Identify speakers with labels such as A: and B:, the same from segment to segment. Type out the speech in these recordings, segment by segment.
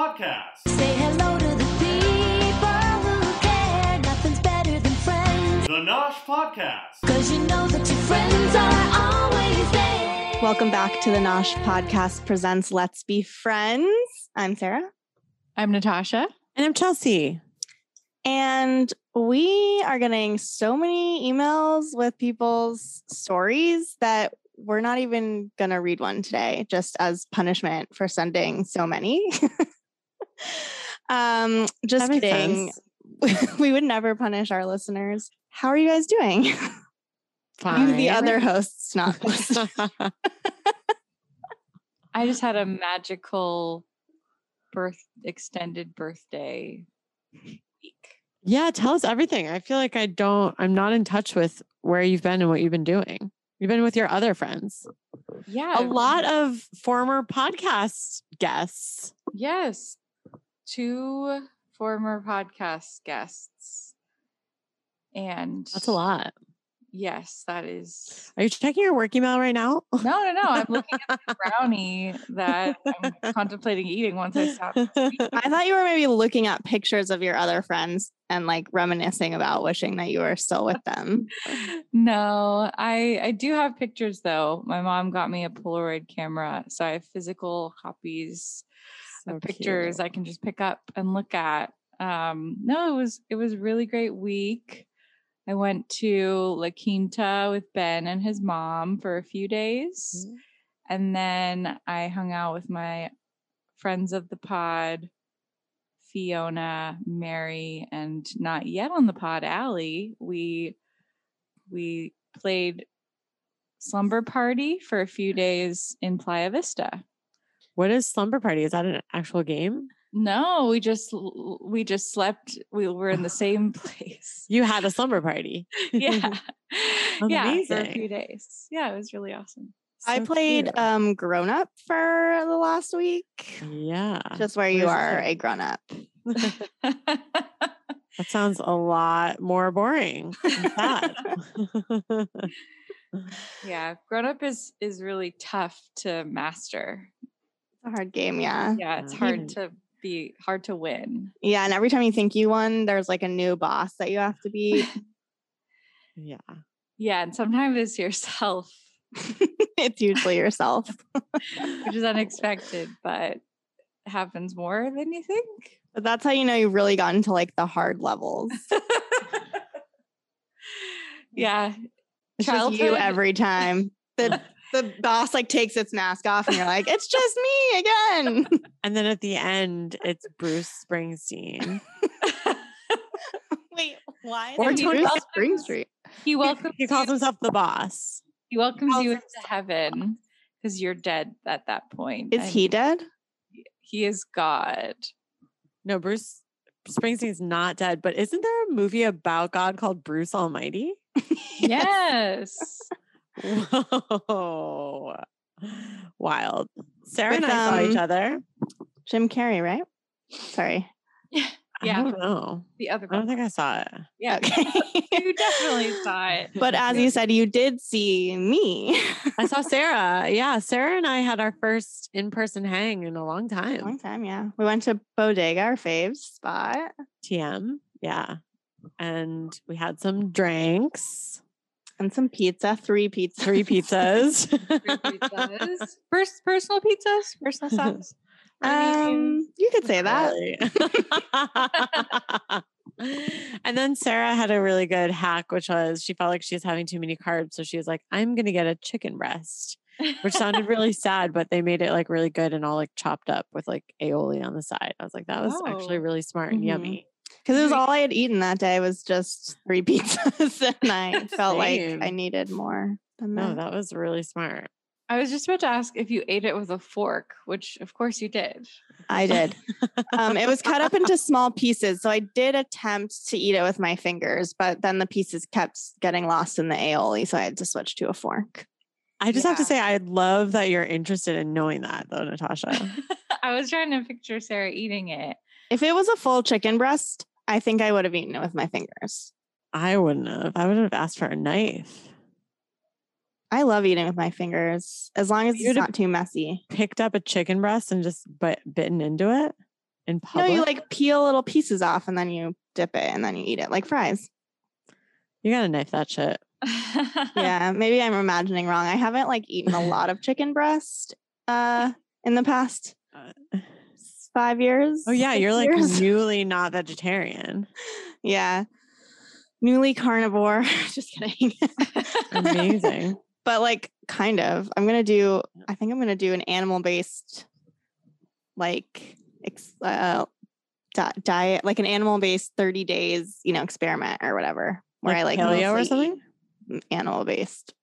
A: Nosh Podcast.
B: Say hello to the people who care. Nothing's better than friends.
A: The Nosh Podcast.
B: Cause you know that your friends are always there.
C: Welcome back to the Nosh Podcast presents Let's Be Friends. I'm Sarah.
D: I'm Natasha.
E: And I'm Chelsea.
C: And we are getting so many emails with people's stories that we're not even going to read one today, just as punishment for sending so many. um, just
E: That
C: kidding. we would never punish our listeners. How are you guys doing? You,
E: Fine.
C: the other hosts, not listeners.
D: I just had a magical birth extended birthday week.
E: yeah, tell us everything. I feel like I don't, I'm not in touch with where you've been and what you've been doing. You've been with your other friends.
D: Yeah.
E: A lot of former podcast guests.
D: Yes. Two former podcast guests. And
E: That's a lot.
D: Yes, that is
E: Are you checking your work email right now?
D: no no no. I'm looking at the brownie that I'm contemplating eating once I stop.
C: I thought you were maybe looking at pictures of your other friends and like reminiscing about wishing that you were still with them.
D: No, I I do have pictures though. My mom got me a Polaroid camera, so I have physical copies
E: So
D: of pictures
E: cute.
D: I can just pick up and look at. Um, no, it was it was a really great week. I went to La Quinta with Ben and his mom for a few days,
E: Mhm.
D: and then I hung out with my friends of the pod, Fiona, Mary, and not yet on the pod, Allie. We we played slumber party for a few days in Playa Vista.
E: What is Slumber Party? Is that an actual game?
D: No, we just we just slept. We were in the same place.
E: You had a slumber party.
D: Yeah, yeah, for a few days. Yeah, it was really awesome.
C: I played
E: cute.
C: um grown up for the last week.
E: yeah.
C: Just where you are a grown up.
E: That sounds a lot more boring.
D: yeah, grown up is is really tough to master.
C: It's a hard game, yeah.
D: Yeah, it's hard to be hard to win.
C: Yeah, and every time you think you won, there's like a new boss that you have to beat.
E: yeah.
D: Yeah, and sometimes it's yourself,
C: it's usually yourself.
D: which is unexpected, but happens more than you think.
C: But that's how you know you've really gotten to like the hard levels.
D: yeah,
C: It's just you every time. The the boss like takes its mask off and you're like, it's just me again.
E: And then at the end, it's Bruce Springsteen.
C: Wait, why?
E: Or
C: is it
E: Tony
C: Bruce
D: Robbins.
C: Spring Street?
D: he welcomes
E: He calls
D: you,
E: himself the boss.
D: he welcomes
E: calls
D: you into heaven because you're dead at that point.
C: Is
D: and
C: he dead?
D: He is God.
E: No, Bruce Springsteen's not dead, but isn't there a movie about God called Bruce Almighty?
D: Yes.
E: Whoa. Wild. Sarah
C: With,
E: and I saw each
C: um,
E: other.
C: Jim Carrey, right? Sorry.
E: I
D: yeah.
E: don't know.
D: The other
E: I don't think I saw it.
D: Yeah.
C: Okay.
D: You definitely saw it.
C: but as you said, you did see me.
E: I saw Sarah. Yeah, Sarah and I had our first in-person hang in a long time.
C: Long time, yeah. We went to Bodega, our fave spot.
E: TM. Yeah. And we had some drinks,
C: And some pizza, three pizzas.
E: three pizzas.
D: Three pizzas. Pers- personal pizzas, personal sauce.
C: Um, you could say that.
E: And then Sarah had a really good hack, which was she felt like she was having too many carbs. So she was like, I'm going to get a chicken breast, which sounded really sad, but they made it like really good and all like chopped up with like aioli on the side. I was like, that was actually
D: Oh.
E: really smart and
C: Mhm.
E: yummy.
C: Because it was all I had eaten that day was just three pizzas. and I felt like I needed more than
E: No,
C: that.
E: that was really smart.
D: I was just about to ask if you ate it with a fork, which of course you did.
C: I did. um, it was cut up into small pieces. So I did attempt to eat it with my fingers, but then the pieces kept getting lost in the aioli. So I had to switch to a fork.
E: I just have to say, I love that you're interested in knowing that, though, Natasha.
D: I was trying to picture Sarah eating it.
C: If it was a full chicken breast, I think I would have eaten it with my fingers.
E: I wouldn't have. I would have asked for a knife.
C: I love eating with my fingers as long as
E: You'd
C: it's not too messy.
E: Picked up a chicken breast and just bit, bitten into it in
C: No, you like peel little pieces off and then you dip it and then you eat it like fries.
E: you gotta knife that shit.
C: yeah, maybe I'm imagining wrong. I haven't like eaten a lot of chicken breast uh in the past
E: Uh,
C: five years.
E: Oh yeah, you're like
C: years.
E: newly not vegetarian.
C: yeah. Newly carnivore. Just kidding.
E: Amazing.
C: but like kind of. I'm gonna do I think I'm gonna do an animal based like ex- uh di- diet, like an animal based 30 days, you know, experiment or whatever. Where I like
E: paleo or something.
C: animal based.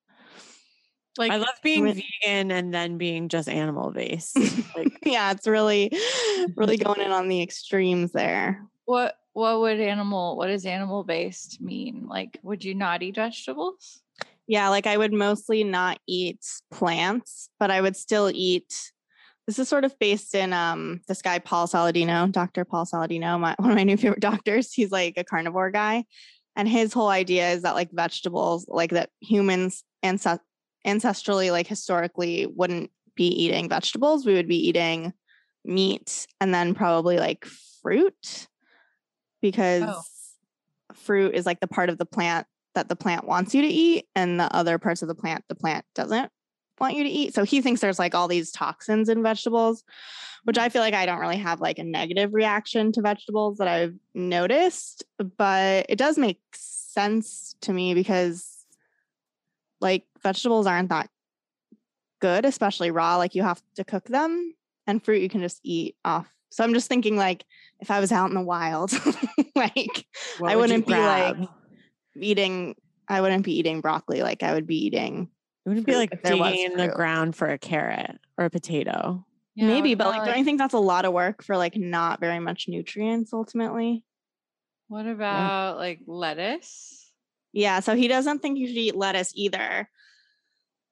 D: Like
E: I love being
C: mean-
E: vegan and then being just animal based. Like
C: yeah, it's really, really going in on the extremes there.
D: what what would animal what does animal based mean? Like would you not eat vegetables?
C: Yeah, like I would mostly not eat plants, but I would still eat. This is sort of based in um this guy Paul Saladino, Dr. Paul Saladino, my, one of my new favorite doctors. He's like a carnivore guy, and his whole idea is that like vegetables, like that humans ancest- ancestrally, like historically, wouldn't be eating vegetables. We would be eating meat and then probably like fruit, because oh. fruit is like the part of the plant that the plant wants you to eat and the other parts of the plant the plant doesn't want you to eat. So he thinks there's like all these toxins in vegetables, which I mm. feel like I don't really have like a negative reaction to vegetables that I've noticed, but it does make sense to me because like vegetables aren't that good, especially raw. Like you have to cook them and fruit you can just eat off. So I'm just thinking like if I was out in the wild, like
E: what
C: I
E: would
C: wouldn't be like eating I wouldn't be eating broccoli like I would be eating
E: it wouldn't be like
C: if there was
E: digging in the ground for a carrot or a potato.
D: Yeah,
C: maybe but
D: about,
C: like don't you think that's a lot of work for like not very much nutrients ultimately
D: what about like lettuce?
C: Yeah so he doesn't think you should eat lettuce either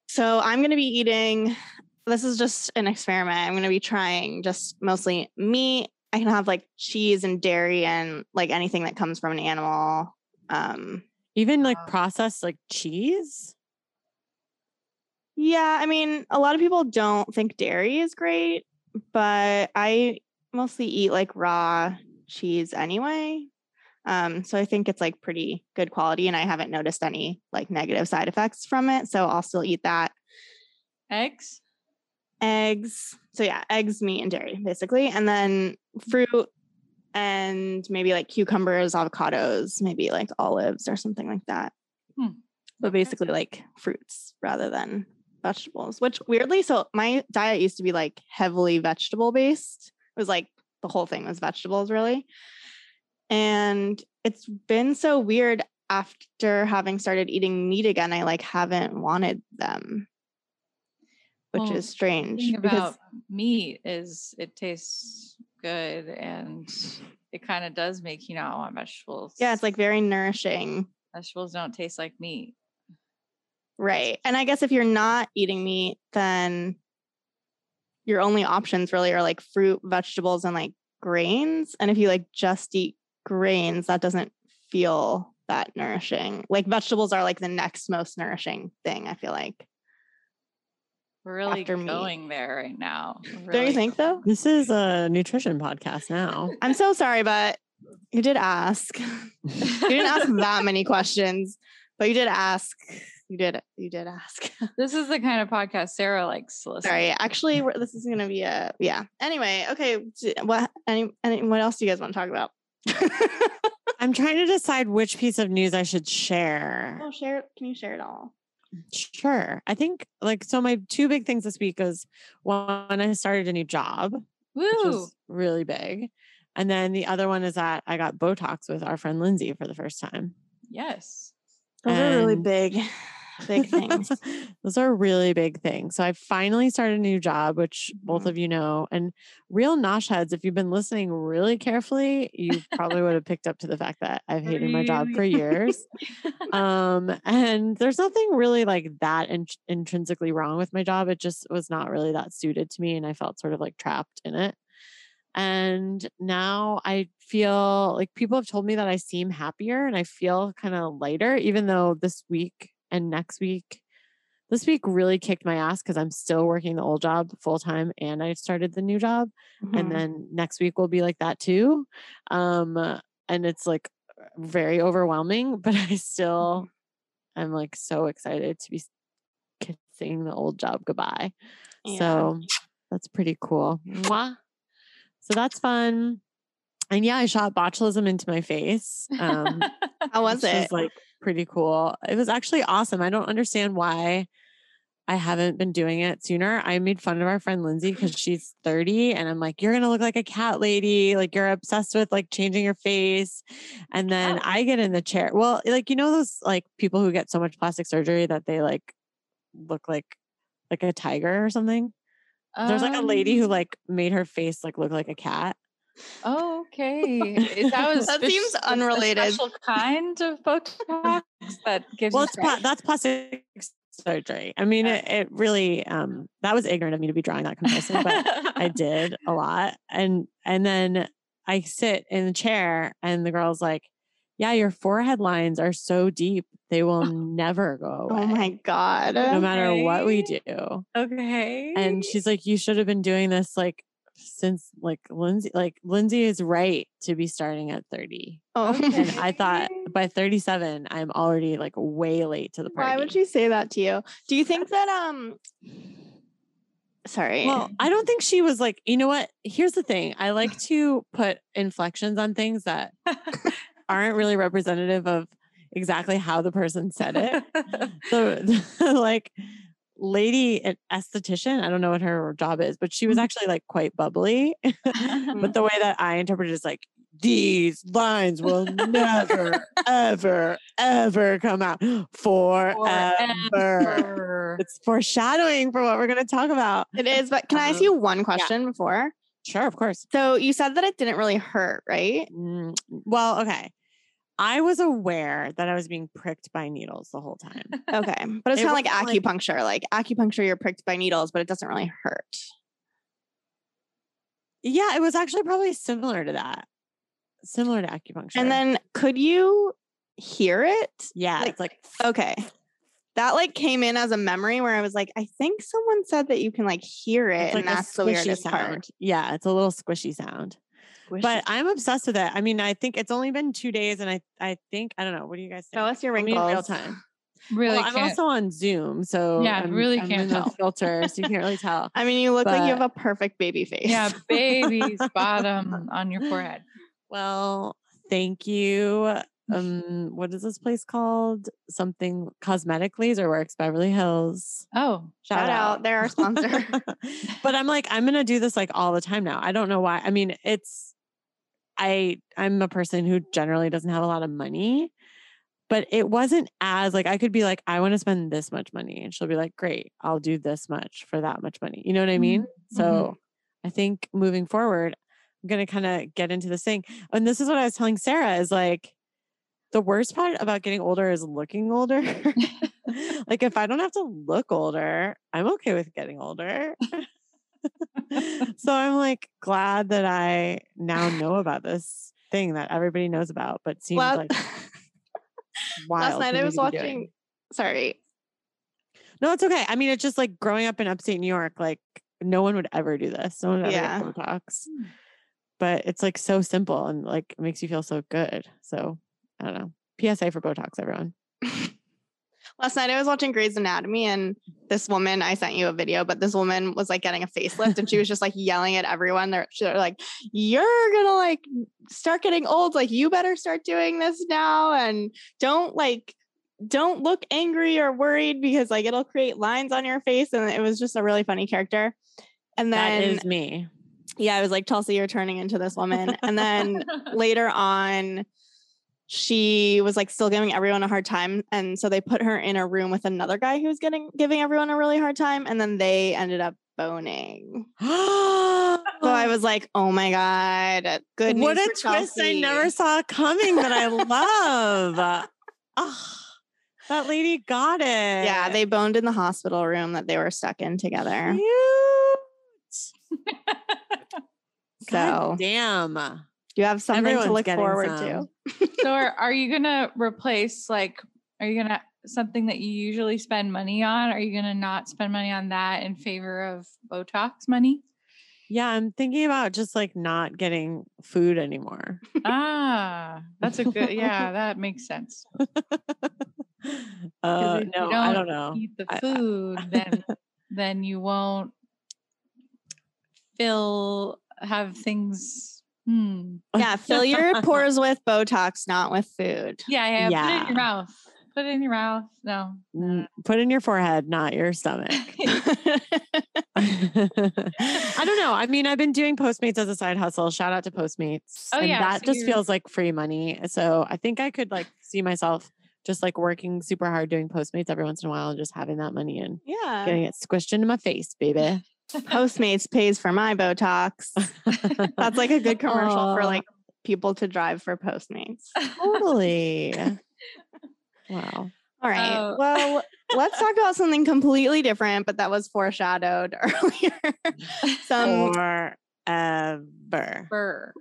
C: so I'm going to be eating this is just an experiment I'm going to be trying just mostly meat I can have like cheese and dairy and like anything that comes from an animal um
E: Even like
D: Wow.
E: processed like cheese.
C: Yeah, I mean, a lot of people don't think dairy is great, but I mostly eat like raw cheese anyway. Um, so I think it's like pretty good quality and I haven't noticed any like negative side effects from it. So I'll still eat that.
D: Eggs?
C: Eggs. So yeah, eggs, meat, and dairy, basically. And then fruit and maybe like cucumbers, avocados, maybe like olives or something like that.
D: Hmm.
C: But basically like fruits rather than vegetables, which weirdly, so my diet used to be like heavily vegetable based. It was like the whole thing was vegetables really. And it's been so weird after having started eating meat again. I like haven't wanted them, which
D: Well,
C: is strange.
D: thing
C: because
D: about meat is it tastes good and it kind of does make you not want oh, vegetables.
C: yeah, it's like very nourishing.
D: vegetables don't taste like meat.
C: Right. And I guess if you're not eating meat, then your only options really are like fruit, vegetables, and like grains. And if you like just eat grains, that doesn't feel that nourishing. Like vegetables are like the next most nourishing thing, I feel like.
D: We're really
C: After meat.
D: going there right now. We're
C: Don't you think though?
E: This is a nutrition podcast now.
C: I'm so sorry, but you did ask. you didn't ask that many questions, but you did ask. You did you did ask.
D: This is the kind of podcast Sarah likes to listen.
C: Sorry, actually, this is gonna be a yeah. Anyway, okay. What any, any what else do you guys want to talk about?
E: I'm trying to decide which piece of news I should share.
C: oh, share. Can you share it all?
E: Sure. I think like so my two big things this week is one I started a new job, which
D: Woo!
E: was really big. And then the other one is that I got Botox with our friend Lindsay for the first time.
D: Yes.
C: Those are really big, big things.
E: Those are really big things. So I finally started a new job, which both
C: Mhm.
E: of you know. And real nosh heads, if you've been listening really carefully, you probably would have picked up to the fact that I've hated my job for years. um, and there's nothing really like that in- intrinsically wrong with my job. It just was not really that suited to me, and I felt sort of like trapped in it. And now I feel like people have told me that I seem happier and I feel kind of lighter, even though this week and next week this week really kicked my ass because I'm still working the old job full time and I started the new job.
C: Mhm.
E: And then next week will be like that too. Um, and it's like very overwhelming, but I still I'm like so excited to be kissing the old job goodbye.
C: Yeah.
E: So that's pretty cool. Mwah. So that's fun. And yeah, I shot botulism into my face. Um,
C: how was it?
E: like pretty cool. It was actually awesome. I don't understand why I haven't been doing it sooner. I made fun of our friend Lindsay because she's 30 and I'm like, you're gonna look like a cat lady. Like you're obsessed with like changing your face. And then
D: Oh.
E: I get in the chair. Well, like you know those like people who get so much plastic surgery that they like look like like a tiger or something. There's like a lady who
D: Um,
E: like made her face like look like a cat.
D: Oh, okay. That was
C: That seems unrelated.
D: special kind of Botox that gives
E: well
D: you
E: it's pla- that's plastic surgery i mean
D: Yeah.
E: it, it really um that was ignorant of me to be drawing that comparison but i did a lot and and then i sit in the chair and the girl's like yeah your forehead lines are so deep they will never go away
C: oh my god.
E: no matter what we do
D: okay.
E: and she's like you should have been doing this like since like lindsay like lindsay is right to be starting at 30
C: Oh.
E: and i thought by 37 i'm already like way late to the party
C: Why would she say that to you? Do you think that um sorry.
E: Well, I don't think she was like, you know what? Here's the thing. I like to put inflections on things that aren't really representative of exactly how the person said it. So, like, lady an esthetician, I don't know what her job is, but she was actually like quite bubbly. but the way that I interpret it is like, these lines will never, ever, ever come out forever.
D: Forever.
E: It's foreshadowing for what we're going to talk about.
C: it is, but can I ask
E: Um,
C: you one question before?
E: Sure, of course.
C: So you said that it didn't really hurt, right?
E: Mm, well, okay. I was aware that I was being pricked by needles the whole time.
C: Okay. But it's
E: It
C: kind of like
E: wasn't like-
C: acupuncture. Like acupuncture, you're pricked by needles, but it doesn't really hurt.
E: yeah, it was actually probably similar to that. Similar to acupuncture.
C: And then could you hear it?
E: yeah,
C: like-
E: it's like
C: Okay. That like came in as a memory where I was like, I think someone said that you can like hear it,
E: like
C: and
E: a
C: that's the weirdest
E: sound.
C: part.
E: Yeah, it's a little squishy sound. But I'm obsessed with it. I mean, I think it's only been two days, and I I think I don't know. What do you guys think?
C: Show us your
E: Tell me in
C: wrinkles.
E: real time.
D: really
E: well, I'm also on Zoom, so
D: Yeah,
E: I'm,
D: really
E: I'm
D: can't
E: in
D: tell.
E: filter, so you can't really tell.
C: I mean, you look like you have a perfect baby face.
D: yeah, baby's bottom on your forehead.
E: Well, thank you. Um, what is this place called? Something Cosmetic Laser Works, Beverly Hills.
D: Oh,
C: Shout out. They're our sponsor.
E: but I'm like, I'm gonna do this like all the time now. I don't know why. I mean, it's I I'm a person who generally doesn't have a lot of money, but it wasn't as like I could be like, I want to spend this much money, and she'll be like, Great, I'll do this much for that much money. You know what I mean?
D: Mhm.
E: So I think moving forward, I'm gonna kind of get into this thing. And this is what I was telling Sarah is like the worst part about getting older is looking older. like if I don't have to look older, I'm okay with getting older. so I'm like glad that I now know about this thing that everybody knows about, but seems
C: La-
E: like wild.
C: Last night I was
E: doing.
C: watching. Sorry.
E: No, it's okay. I mean, it's just like growing up in upstate New York, like no one would ever do this. No one would ever
C: Yeah.
E: get Botox.
D: Hmm.
E: But it's like so simple and like it makes you feel so good. So I don't know. PSA for Botox, everyone.
C: Last night I was watching Grey's Anatomy and this woman, I sent you a video, but this woman was like getting a facelift and she was just like yelling at everyone. They're, they're like, You're gonna like start getting old. Like, you better start doing this now. And don't like, don't look angry or worried because like it'll create lines on your face. And it was just a really funny character. And
E: that
C: then,
E: is me.
C: yeah, I was like, Chelsea, you're turning into this woman. And then later on she was like still giving everyone a hard time and so they put her in a room with another guy who was getting giving everyone a really hard time and then they ended up boning so i was like oh my god good
E: what
C: news
E: a twist I never saw coming that I love. Ah, that lady got it.
C: yeah they boned in the hospital room that they were stuck in together
E: Cute.
C: so
E: God damn.
C: You have something
E: Everyone's
C: to look forward
E: some.
C: to
D: so are, are you gonna replace like are you gonna something that you usually spend money on? Are you going to not spend money on that in favor of Botox money?
E: Yeah, I'm thinking about just like not getting food anymore.
D: ah, that's a good. Yeah, that makes sense.
E: Uh,
D: if
E: no, I don't
D: don't
E: know.
D: Eat the
E: I- I-
D: food, then then you won't fill have things. Hmm.
C: Yeah, fill your pores with Botox, not with food.
D: Yeah, yeah. Put it in your mouth. Put it in your mouth. No. no,
E: Mm, Put in your forehead, not your stomach. I don't know. I mean, I've been doing Postmates as a side hustle. Shout out to Postmates.
D: Oh,
E: and
D: yeah,
E: That
D: so
E: just
D: you're-
E: feels like free money. So I think I could like see myself just like working super hard doing Postmates every once in a while and just having that money and
C: yeah.
E: getting it squished into my face, baby.
C: Postmates pays for my Botox. That's like a good commercial for like people to drive for Postmates.
E: totally. wow.
C: All right.
D: Oh.
C: Well, let's talk about something completely different, but that was foreshadowed earlier. Some
E: Forever.
D: Burr.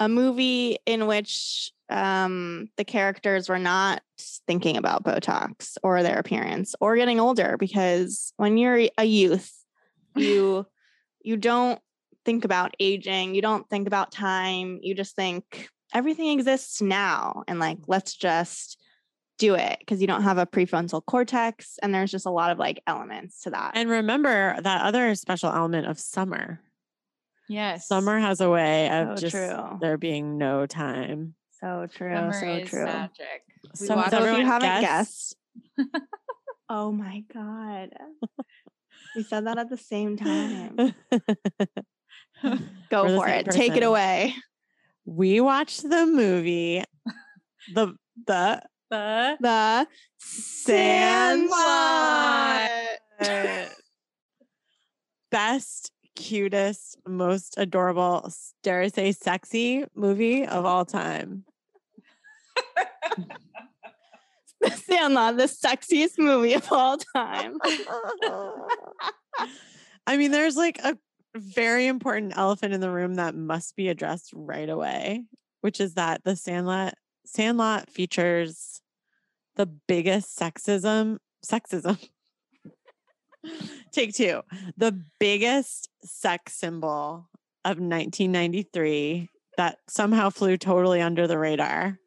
C: a movie in which um, the characters were not thinking about Botox or their appearance or getting older because when you're a youth, you you don't think about aging, you don't think about time, you just think everything exists now and like let's just do it because you don't have a prefrontal cortex and there's just a lot of like elements to that.
E: And remember that other special element of summer.
D: Yes.
E: Summer has a way of
C: So
E: just
C: true.
E: there being no time.
C: so true,
D: Summer
C: so
D: is
C: true.
D: magic. We
E: So
D: watched-
E: has
C: So if you haven't
E: guessed?
C: guessed, oh my god, we said that at the same time. Go
E: We're
C: for
E: same
C: it. Take it away.
E: we watched the movie the the
D: The
C: The
E: Sandlot.
C: Sandlot.
E: best, cutest, most adorable, dare I say sexy movie of all time.
C: The Sandlot, the sexiest movie of all time.
E: I mean, there's like a very important elephant in the room that must be addressed right away, which is that the Sandlot Sandlot features the biggest sexism sexism. Take two. The biggest sex symbol of 1993 that somehow flew totally under the radar.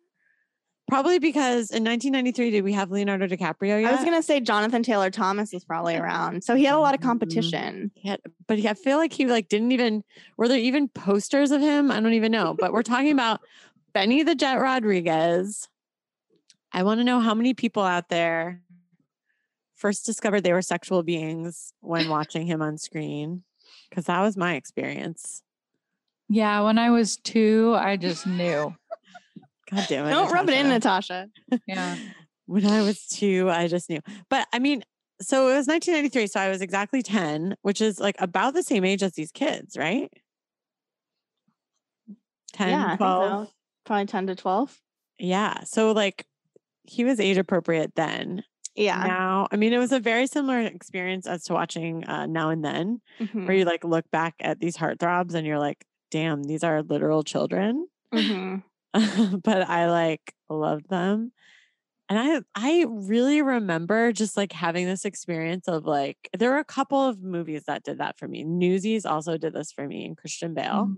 E: Probably because in 1993, did we have Leonardo DiCaprio yet?
C: I was gonna say Jonathan Taylor Thomas was probably around, so he had a lot of
E: Mhm.
C: competition.
E: He had, but he, I feel like he like didn't even were there even posters of him? I don't even know. But we're talking about Benny the Jet Rodriguez. I want to know how many people out there first discovered they were sexual beings when watching him on screen, because that was my experience.
D: yeah, when I was two, I just knew.
E: God damn it!
C: Don't rub it in,
E: Natasha.
C: Natasha.
D: Yeah.
E: when I was two, I just knew. But I mean, so it was 1993. So I was exactly 10, which is like about the same age as these kids, right? 10,
C: yeah, I think
E: 12.
C: so. probably ten to twelve.
E: Yeah. So like he was age appropriate then.
C: Yeah.
E: Now, I mean, it was a very similar experience as to watching uh, Now and Then,
C: Mhm.
E: where you like look back at these heartthrobs and you're like, damn, these are literal children.
C: Mhm.
E: but I like loved them. And I I really remember just like having this experience of like there were a couple of movies that did that for me. Newsies also did this for me and Christian Bale,
C: Mm.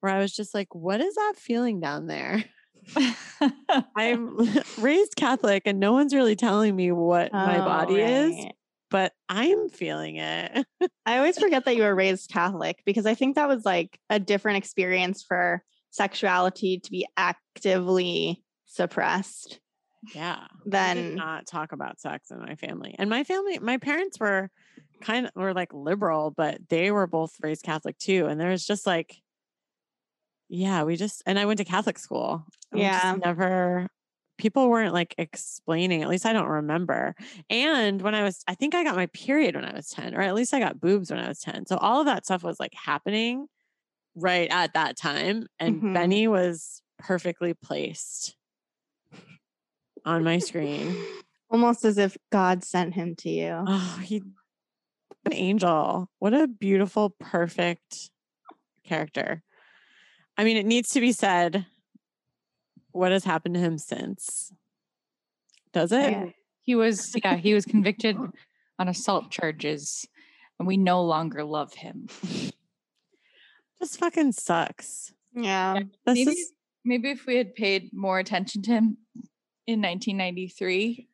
E: where I was just like, what is that feeling down there? I'm raised Catholic and no one's really telling me what my
C: Oh,
E: body is, but I'm feeling it.
C: I always forget that you were raised Catholic because I think that was like a different experience for sexuality to be actively suppressed
E: Yeah.
C: Then
E: not talk about sex in my family. And my family, my parents were kind of were like liberal, but they were both raised Catholic too. And there was just like, yeah, we just and I went to Catholic school. and we just
C: Yeah.
E: never people weren't like explaining, at least I don't remember. And when I was, I think I got my period when I was 10, or at least I got boobs when I was 10. So all of that stuff was like happening right at that time. And
C: Mhm.
E: Benny was perfectly placed on my screen.
C: almost as if God sent him to you.
E: Oh, he an angel. What a beautiful, perfect character. I mean, it needs to be said what has happened to him since. Does it?
C: Yeah.
D: He was, yeah, he was convicted on assault charges, and we no longer love him.
E: Just fucking sucks.
C: Yeah.
E: This
D: maybe,
E: is
D: maybe if we had paid more attention to him in 1993,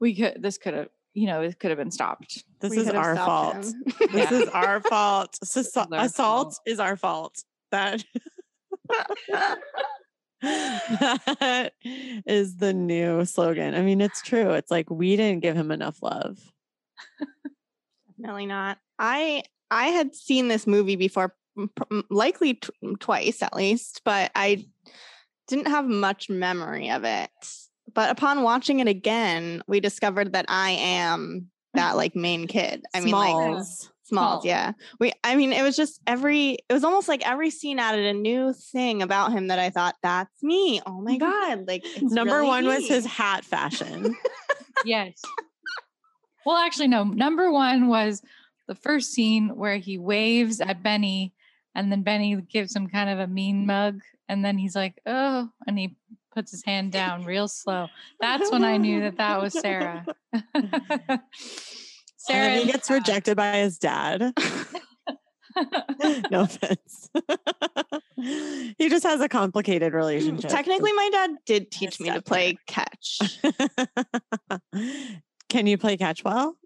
D: we could. This could have, you know, it could have been stopped.
E: this
C: We
E: is our fault. This is our fault. Sus- assault is our fault. That that is the new slogan. I mean, it's true. It's like we didn't give him enough love.
C: Definitely not. I I had seen this movie before, m- pr- m- likely t- twice at least, but I didn't have much memory of it. But upon watching it again, we discovered that I am that like main kid. I mean, like
E: Smalls.
C: Smalls,
D: Small.
C: yeah. We I mean, it was just every it was almost like every scene added a new thing about him that I thought, that's me. Oh my God. Like it's
E: Number
C: really
E: one was his hat fashion.
D: Yes. well, actually, no. Number one was the first scene where he waves at Benny, and then Benny gives him kind of a mean mug, and then he's like, "Oh," and he puts his hand down real slow. That's when I knew that that was Sarah.
E: Sarah and then he gets
D: uh,
E: rejected by his dad. no offense. he just has a complicated relationship.
C: Technically, my dad did teach
E: His
C: me to play catch.
E: can you play catch well?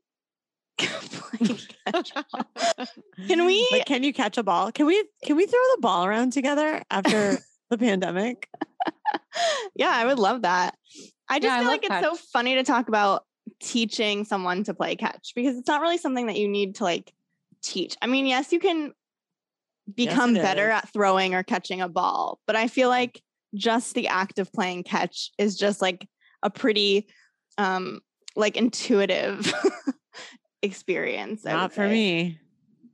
C: Play catch. Can we-
E: Like, can you catch a ball? Can we can we throw the ball around together after the pandemic?
C: yeah, I would love that. I just
D: Yeah,
C: feel
D: love
C: like it's so funny to talk about teaching someone to play catch because it's not really something that you need to like teach. I mean, yes, you can become
E: it
C: better
E: is.
C: at throwing or catching a ball, but I feel like just the act of playing catch is just like a pretty um like intuitive experience. I
E: Not for
C: say.
E: me.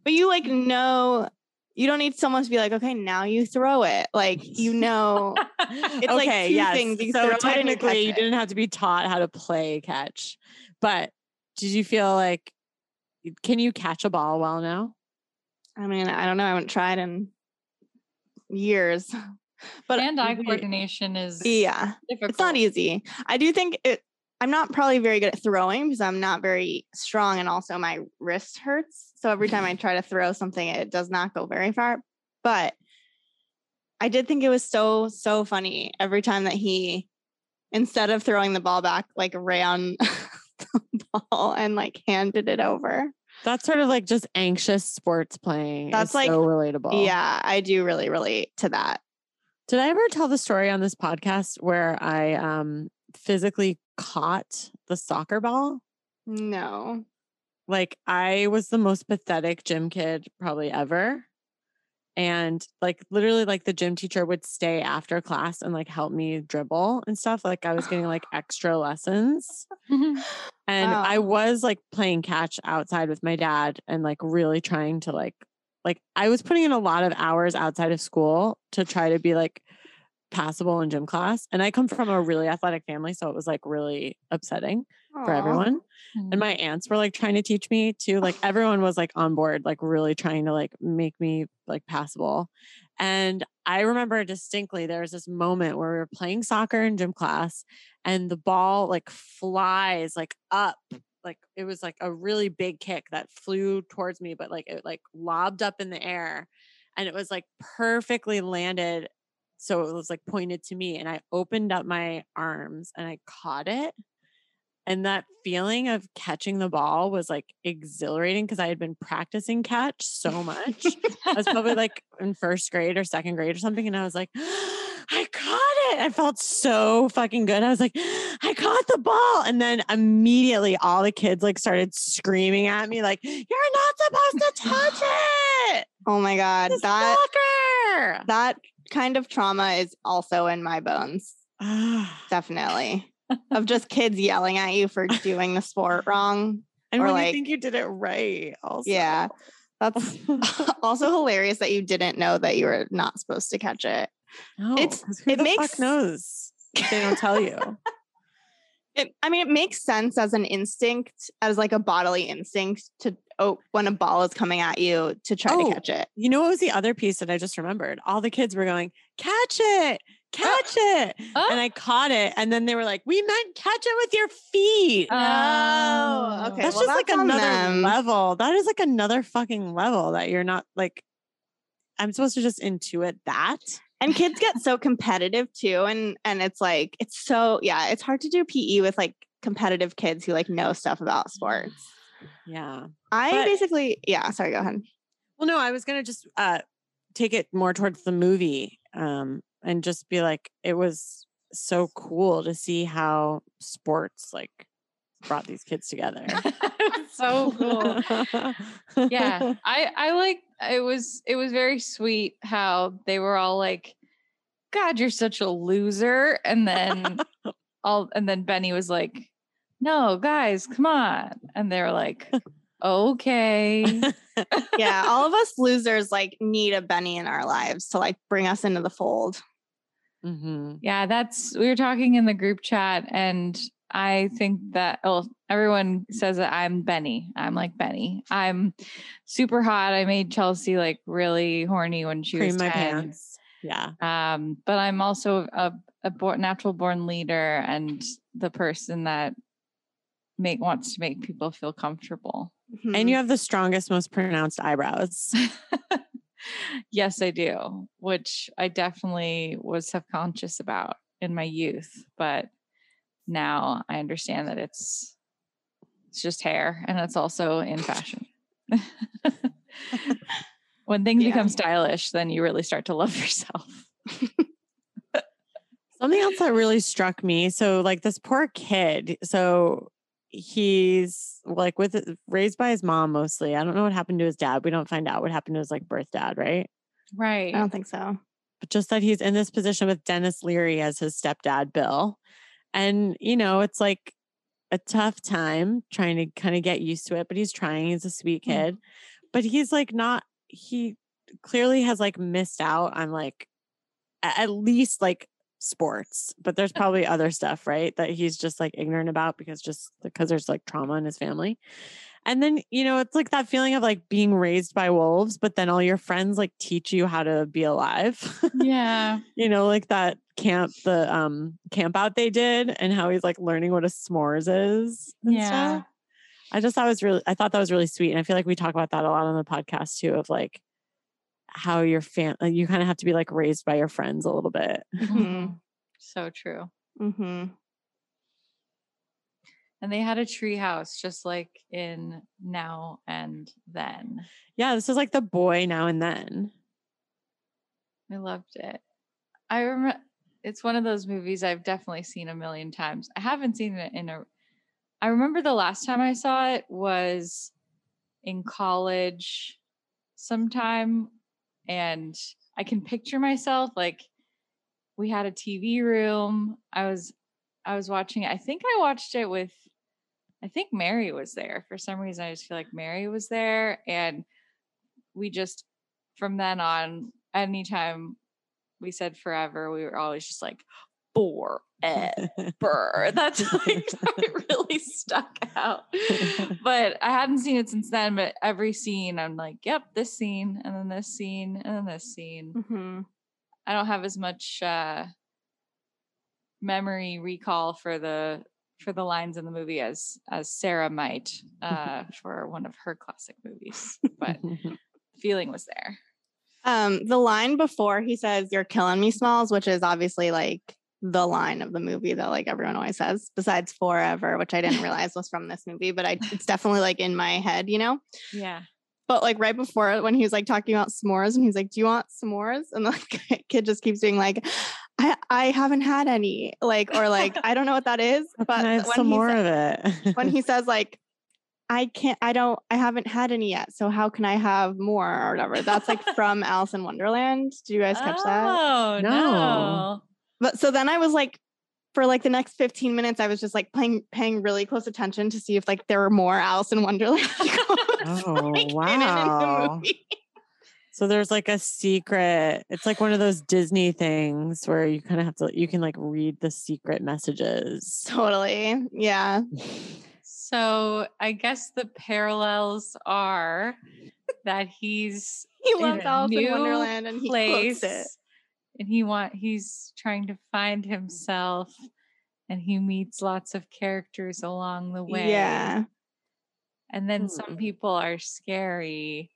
C: But you like know you don't need someone to be like, okay, now you throw it. Like you know It's like
E: okay,
C: two
E: yes.
C: things, you
E: So
C: throw it you
E: technically, you didn't have to be taught how to play catch, but did you feel like can you catch a ball well now?
C: I mean, I don't know. I haven't tried in years. But
D: hand-eye coordination is
C: Yeah,
D: difficult.
C: it's not easy. I do think it I'm not probably very good at throwing because I'm not very strong and also my wrist hurts. So every time I try to throw something, it does not go very far. But I did think it was so, so funny every time that he, instead of throwing the ball back, like ran the ball and like handed it over.
E: That's sort of like just anxious sports playing.
C: That's like-
E: so relatable.
C: Yeah, I do really relate to that.
E: Did I ever tell the story on this podcast where I um physically caught the soccer ball?
C: No.
E: Like I was the most pathetic gym kid probably ever. And like literally like the gym teacher would stay after class and like help me dribble and stuff. Like I was getting like extra lessons. And I
C: oh.
E: was like playing catch outside with my dad and like really trying to like like I was putting in a lot of hours outside of school to try to be like passable in gym class. And I come from a really athletic family, so it was like really upsetting for everyone.
D: Mm.
E: And my aunts were like trying to teach me to like everyone was like on board, like really trying to like make me like passable. And I remember distinctly there was this moment where we were playing soccer in gym class and the ball like flies like up. Like it was like a really big kick that flew towards me, but like it like lobbed up in the air and it was like perfectly landed. So it was like pointed to me and I opened up my arms and I caught it. And that feeling of catching the ball was like exhilarating because I had been practicing catch so much. I was probably like in first grade or second grade or something. And I was like, I caught it. I felt so fucking good. I was like, I caught the ball. And then immediately all the kids like started screaming at me, like, you're not supposed to touch it.
C: Oh my God. That that kind of trauma is also in my bones.
E: Ah.
C: Definitely. of just kids yelling at you for doing the sport wrong.
E: and
C: Or
E: when you
C: like-
E: think you did it right, also.
C: Yeah. That's also hilarious that you didn't know that you were not supposed to catch it.
E: No,
C: It's-
E: who
C: it
E: the
C: makes-
E: fuck knows. They don't tell you.
C: It, I mean, it makes sense as an instinct, as like a bodily instinct to oh, when a ball is coming at you to try
E: Oh.
C: to catch it.
E: You know what was the other piece that I just remembered? All the kids were going, catch it, oh, catch it.
D: Oh.
E: And I oh. caught it. And then they were like, we meant catch it with your feet.
C: Oh, okay.
E: that's
C: well,
E: just like
C: that's on
E: another
C: them.
E: level. That is like another fucking level that you're not like, I'm supposed to just intuit that.
C: And kids get so competitive too and and it's like it's so yeah it's hard to do pe with like competitive kids who like know stuff about sports
E: Yeah.
C: i
E: But-
C: basically yeah sorry go ahead
E: Well, no, I was gonna just uh take it more towards the movie, um, and just be like, it was so cool to see how sports like brought these kids together.
D: so cool. yeah i i like it was it was very sweet how they were all like god you're such a loser. And then all and then benny was like no guys come on. And they were like okay.
C: Yeah all of us losers like need a benny in our lives to like bring us into the fold.
E: Hmm
D: yeah that's we were talking in the group chat and i think that well everyone says that i'm benny i'm like benny i'm super hot i made chelsea like really horny when she
E: Cream
D: was
E: my
D: 10.
E: pants. Yeah.
D: um but i'm also a, a born, natural born leader and the person that make wants to make people feel comfortable
E: And you
C: Mhm.
E: have the strongest, most pronounced eyebrows.
D: yes i do which i definitely was subconscious about in my youth but now i understand that it's it's just hair and it's also in fashion when things
C: Yeah.
D: become stylish then you really start to love yourself
E: Something else that really struck me. So, like this poor kid. So he's like with raised by his mom mostly. I don't know what happened to his dad. We don't find out what happened to his like birth dad, right?
D: right
C: i don't think so
E: But just that he's in this position with Denis Leary as his stepdad, Bill. And, you know, it's like a tough time trying to kind of get used to it, but he's trying. He's a sweet
D: Mm.
E: kid. But he's like not, he clearly has like missed out on like at least like sports, but there's probably other stuff, right? That he's just like ignorant about because just because there's like trauma in his family. And then, you know, it's like that feeling of like being raised by wolves, but then all your friends like teach you how to be alive.
D: yeah
E: you know, like that camp, the um camp out they did and how he's like learning what a s'mores is. and
D: Yeah.
E: stuff. I just thought it was really I thought that was really sweet. And I feel like we talk about that a lot on the podcast too, of like how your fam you kind of have to be like raised by your friends a little bit.
C: Mhm.
D: so true
C: hmm
D: and they had a tree house just like in now and then.
E: Yeah, this is like the boy now and then.
D: i loved it. I remember it's one of those movies i've definitely seen a million times. I haven't seen it in a i remember the last time i saw it was in college sometime and i can picture myself like we had a tv room. I was i was watching it. I think i watched it with i think mary was there for some reason i just feel like mary was there and we just from then on anytime we said forever we were always just like forever that's like that really stuck out but I hadn't seen it since then. But every scene, I'm like, yep, this scene, and then this scene, and then this scene.
C: hmm
D: I don't have as much uh, memory recall for the for the lines in the movie as as Sarah might uh, for one of her classic movies, but the feeling was there.
C: um the line before he says you're killing me smalls which is obviously like the line of the movie that like everyone always says besides forever which i didn't realize was from this movie but i it's definitely like in my head you know
D: Yeah,
C: But like right before it, when he was like talking about s'mores and he's like, Do you want s'mores? And the kid just keeps being like, I, I haven't had any. Like, or like, I don't know what that is. But
E: can I have some more
C: sa-
E: of it.
C: when he says like I can't I don't I haven't had any yet. So how can I have more or whatever? That's like from Alice in Wonderland. Did you guys catch that?
D: Oh
E: No.
D: no!
C: But so then I was like for like the next 15 minutes, I was just like playing paying really close attention to see if like there were more Alice in Wonderland.
E: Oh,
C: like, hidden in the
E: wow.
C: Movie.
E: So there's like a secret. It's like one of those Disney things where you kind of have to you can like read the secret messages.
C: Totally. Yeah.
D: So I guess the parallels are that he's
C: He
D: in
C: loves
D: a
C: Alice in Wonderland and he quotes
D: place
C: it.
D: and he want he's trying to find himself and he meets lots of characters along the way.
C: Yeah.
D: And then
E: Hmm.
D: some people are scary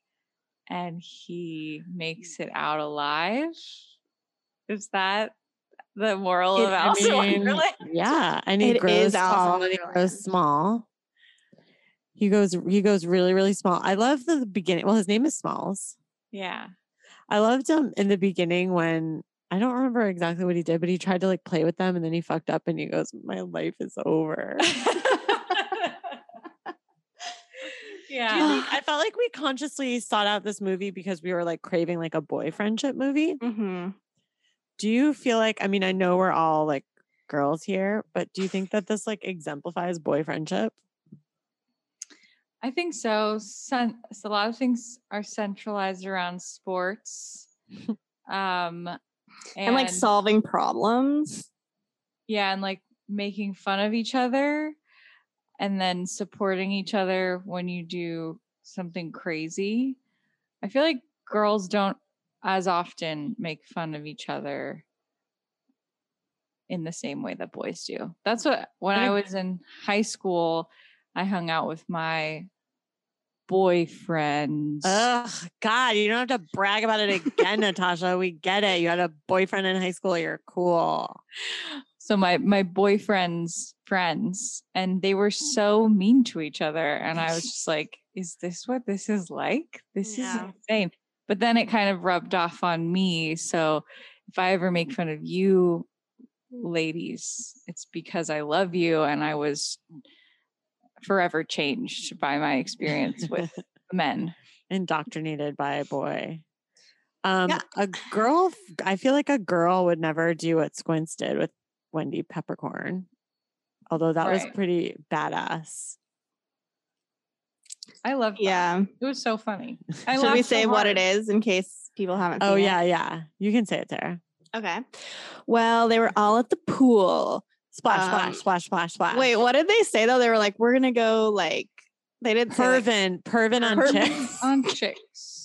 D: and he makes it mm. out alive. Is that the moral
C: It-
D: of
C: I
D: Alice in
E: mean,
D: Wonderland?
E: yeah, and he
C: It
E: grows
C: is
E: tall and he grows small. He goes he goes really really small. I love the beginning. Well, his name is Smalls.
D: Yeah.
E: I loved him in the beginning when I don't remember exactly what he did, but he tried to like play with them and then he fucked up and he goes, "My life is over."
D: Yeah.
E: think I felt like we consciously sought out this movie because we were like craving like a boy friendship movie?
C: hmm
E: Do you feel like I mean, I know we're all like girls here, but do you think that this like exemplifies boy friendship?
D: I think so. Cen- so a lot of things are centralized around sports. um and,
C: And, like solving problems.
D: yeah, and like making fun of each other and then supporting each other when you do something crazy. I feel like girls don't as often make fun of each other in the same way that boys do. That's what when I was in high school, I hung out with my boyfriend.
E: Ugh, God, you don't have to brag about it again, Natasha. We get it. You had a boyfriend in high school. You're cool.
D: So my my boyfriend's friends and they were so mean to each other and i was just like is this what this is like this
C: Yeah.
D: is insane but then it kind of rubbed off on me so if i ever make fun of you ladies it's because i love you and i was forever changed by my experience with men
E: Indoctrinated by a boy. Um,
C: Yeah.
E: a girl, I feel like a girl would never do what Squints did with Wendy Peppercorn. Although that was pretty badass.
D: i love
C: Yeah.
D: it was so funny I
C: Should we
D: laughed so
C: say what it is in case people haven't
E: Oh
C: seen it?
E: yeah, yeah. You can say it, there.
C: Okay. Well, they were all at the pool.
E: Splash,
C: Um,
E: splash, splash, splash, splash.
C: Wait, what did they say though? They were like, we're gonna go like they didn't say like,
E: Pervin, pervin on
C: Pervin
E: chicks.
D: on chicks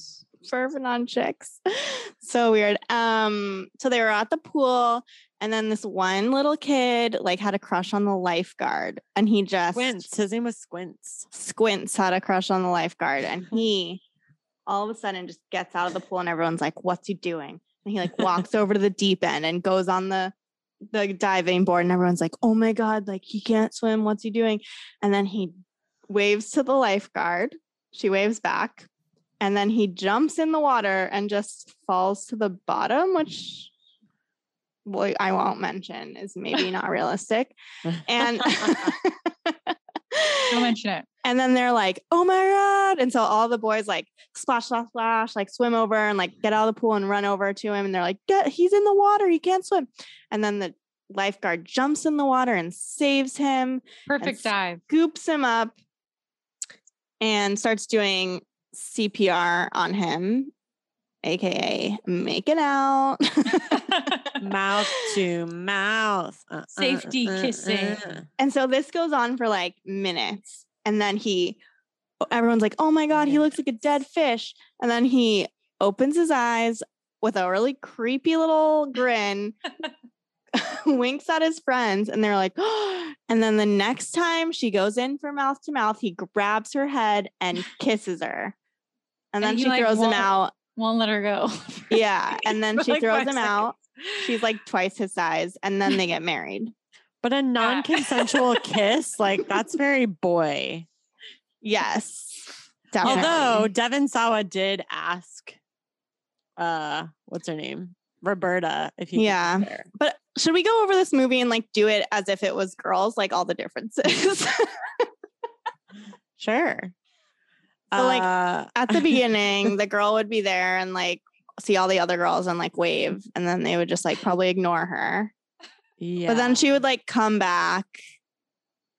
C: fervent on chicks. so weird. Um, so they were at the pool, and then this one little kid like had a crush on the lifeguard, and he just
E: Squints. His name was Squints.
C: Squints had a crush on the lifeguard, and he all of a sudden just gets out of the pool, and everyone's like, "What's he doing?" And he like walks over to the deep end and goes on the the diving board, and everyone's like, "Oh my god, like he can't swim. What's he doing?" And then he waves to the lifeguard. She waves back, and then he jumps in the water and just falls to the bottom, which. Well, I won't mention is maybe not realistic. And
D: don't mention it
C: and then they're like, "Oh my god!" And so all the boys like splash, splash, splash, like swim over and like get out of the pool and run over to him. And they're like, "Get, he's in the water. He can't swim." And then the lifeguard jumps in the water and saves him,
D: perfect dive
C: scoops him up, and starts doing CPR on him, aka making out.
E: mouth to mouth. Uh,
D: Safety
E: uh,
D: kissing.
E: uh.
C: And so this goes on for like minutes. And then he, everyone's like, oh my God, he looks like a dead fish. And then he opens his eyes with a really creepy little grin, winks at his friends, and they're like, and then the next time she goes in for mouth to mouth, he grabs her head and kisses her. And
D: And
C: then she
D: like,
C: throws him
D: won't-
C: out.
D: won't let her go
C: Yeah. And then she
D: like,
C: throws
D: five
C: him out. She's like twice his size. And then they get married.
E: But a non-consensual kiss, like that's very boy.
C: Yes. Definitely.
E: Although Devon Sawa did ask, uh, what's her name, Roberta, if he
C: Yeah. But should we go over this movie and like do it as if it was girls, like all the differences?
E: Sure.
C: So, like,
E: Uh,
C: At the beginning, the girl would be there and like see all the other girls and like wave, and then they would just like probably ignore her.
E: yeah.
C: But then she would like come back,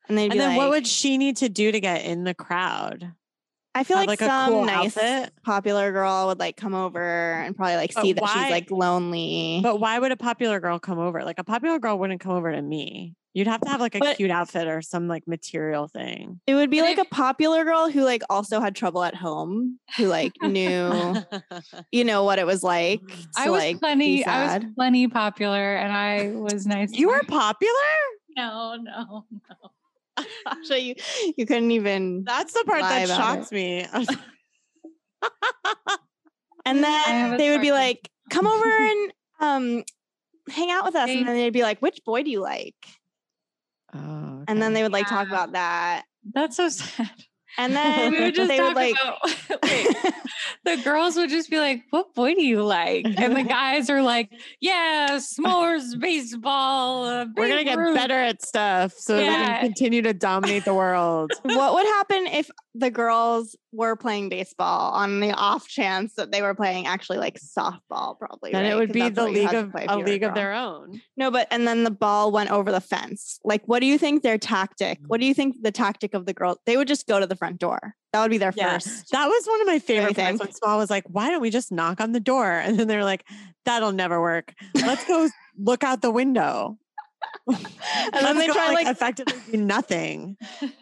C: and they'd
E: and then
C: like,
E: what would she need to do to get in the crowd?
C: I feel
E: have,
C: like,
E: like,
C: some
E: cool
C: nice
E: outfit?
C: popular girl would like come over and probably like
E: But
C: see that
E: why-
C: she's like lonely.
E: But why would a popular girl come over? Like a popular girl wouldn't come over to me. You'd have to have like a
C: But-
E: cute outfit or some like material thing.
C: it would be
D: But
C: like a popular girl who like also had trouble at home, who like knew, you know, what it was like.
D: I was
C: like, be
D: plenty. I was plenty popular, and I was nice.
E: you were popular?
D: no, no, no.
C: So you you couldn't even.
E: That's the part that
C: about it.
E: shocks me.
C: And then they would be like, "Come over and um hang out with us,"
D: They-
C: and then they'd be like, "Which boy do you like?"
E: Oh,
C: And then they would like talk about that,
D: That's so sad.
C: and then
D: we would just
C: they
D: talk
C: would like.
D: about. Wait, the girls would just be like, "What boy do you like?" And the guys are like, "Yeah, s'mores, baseball. Uh,
E: We're gonna get
D: Ruth."
E: better at stuff so that we can continue to dominate the world.
C: what would happen if the girls were playing baseball on the off chance that they were playing actually like softball probably
E: then
C: right?
E: it would be the league of a league of their own.
C: no but and then the ball went over the fence like what do you think their tactic what do you think the tactic of the girl they would just go to the front door that would be their
E: Yeah.
C: first
E: That was one of my favorite
C: things
E: parts when Small was like, why don't we just knock on the door? And then they're like, that'll never work. Let's go look out the window.
C: and then they
E: go,
C: try like
E: effectively do nothing.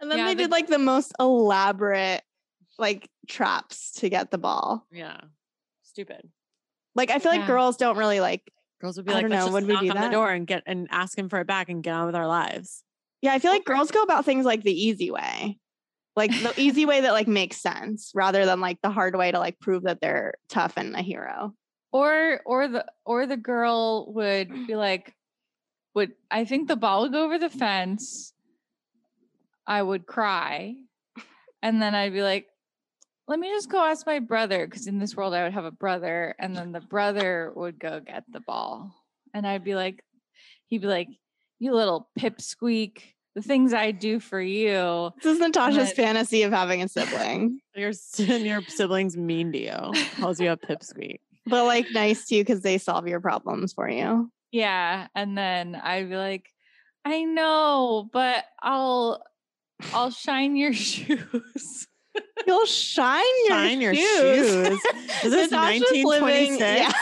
C: and then
D: Yeah,
C: they
D: the-
C: did like the most elaborate like traps to get the ball
E: Yeah. Stupid.
C: like i feel like girls don't really like
E: Girls would be
C: I
E: like,
C: don't know,
E: just
C: would we
E: knock
C: do
E: on
C: that?
E: the door and get and ask him for it back and get on with our lives.
C: Yeah, I feel like girls go about things like the easy way. Like the easy way that like makes sense rather than like the hard way to like prove that they're tough and a hero.
D: or or the or the girl would be like would i think the ball would go over the fence i would cry and then i'd be like let me just go ask my brother because in this world i would have a brother and then the brother would go get the ball and i'd be like he'd be like you little pipsqueak the things i do for you
C: This is Natasha's
D: then-
C: fantasy of having a sibling,
E: Your your siblings mean to you. Calls you a pipsqueak.
C: but like nice to you because they solve your problems for you.
D: Yeah, and then I'd be like, I know, but I'll I'll shine your shoes.
C: You'll shine your
E: Shine your
C: shoes.
E: shoes. Is this
C: Natasha's living-
E: 1926?
C: yeah.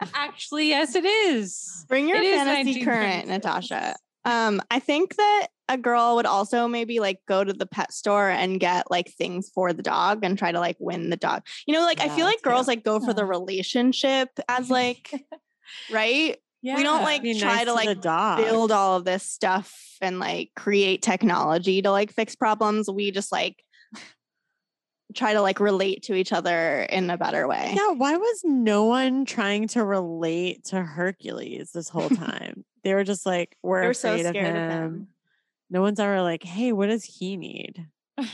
D: Actually, yes, it is.
C: Bring your
D: It
C: fantasy current, Natasha. Um, I think that a girl would also maybe like go to the pet store and get like things for the dog and try to like win the dog. You know, like I feel like girls like go for the relationship as like right?
D: Yeah.
C: We don't like try
E: nice
C: to
E: the
C: like build all of this stuff and like create technology to like fix problems. We just like try to like relate to each other in a better way.
E: Yeah, why was no one trying to relate to Hercules this whole time? they were just like, we're,
C: We're so
E: afraid
C: scared
E: of
C: of
E: him.
C: him.
E: No one's ever like, hey, what does he need?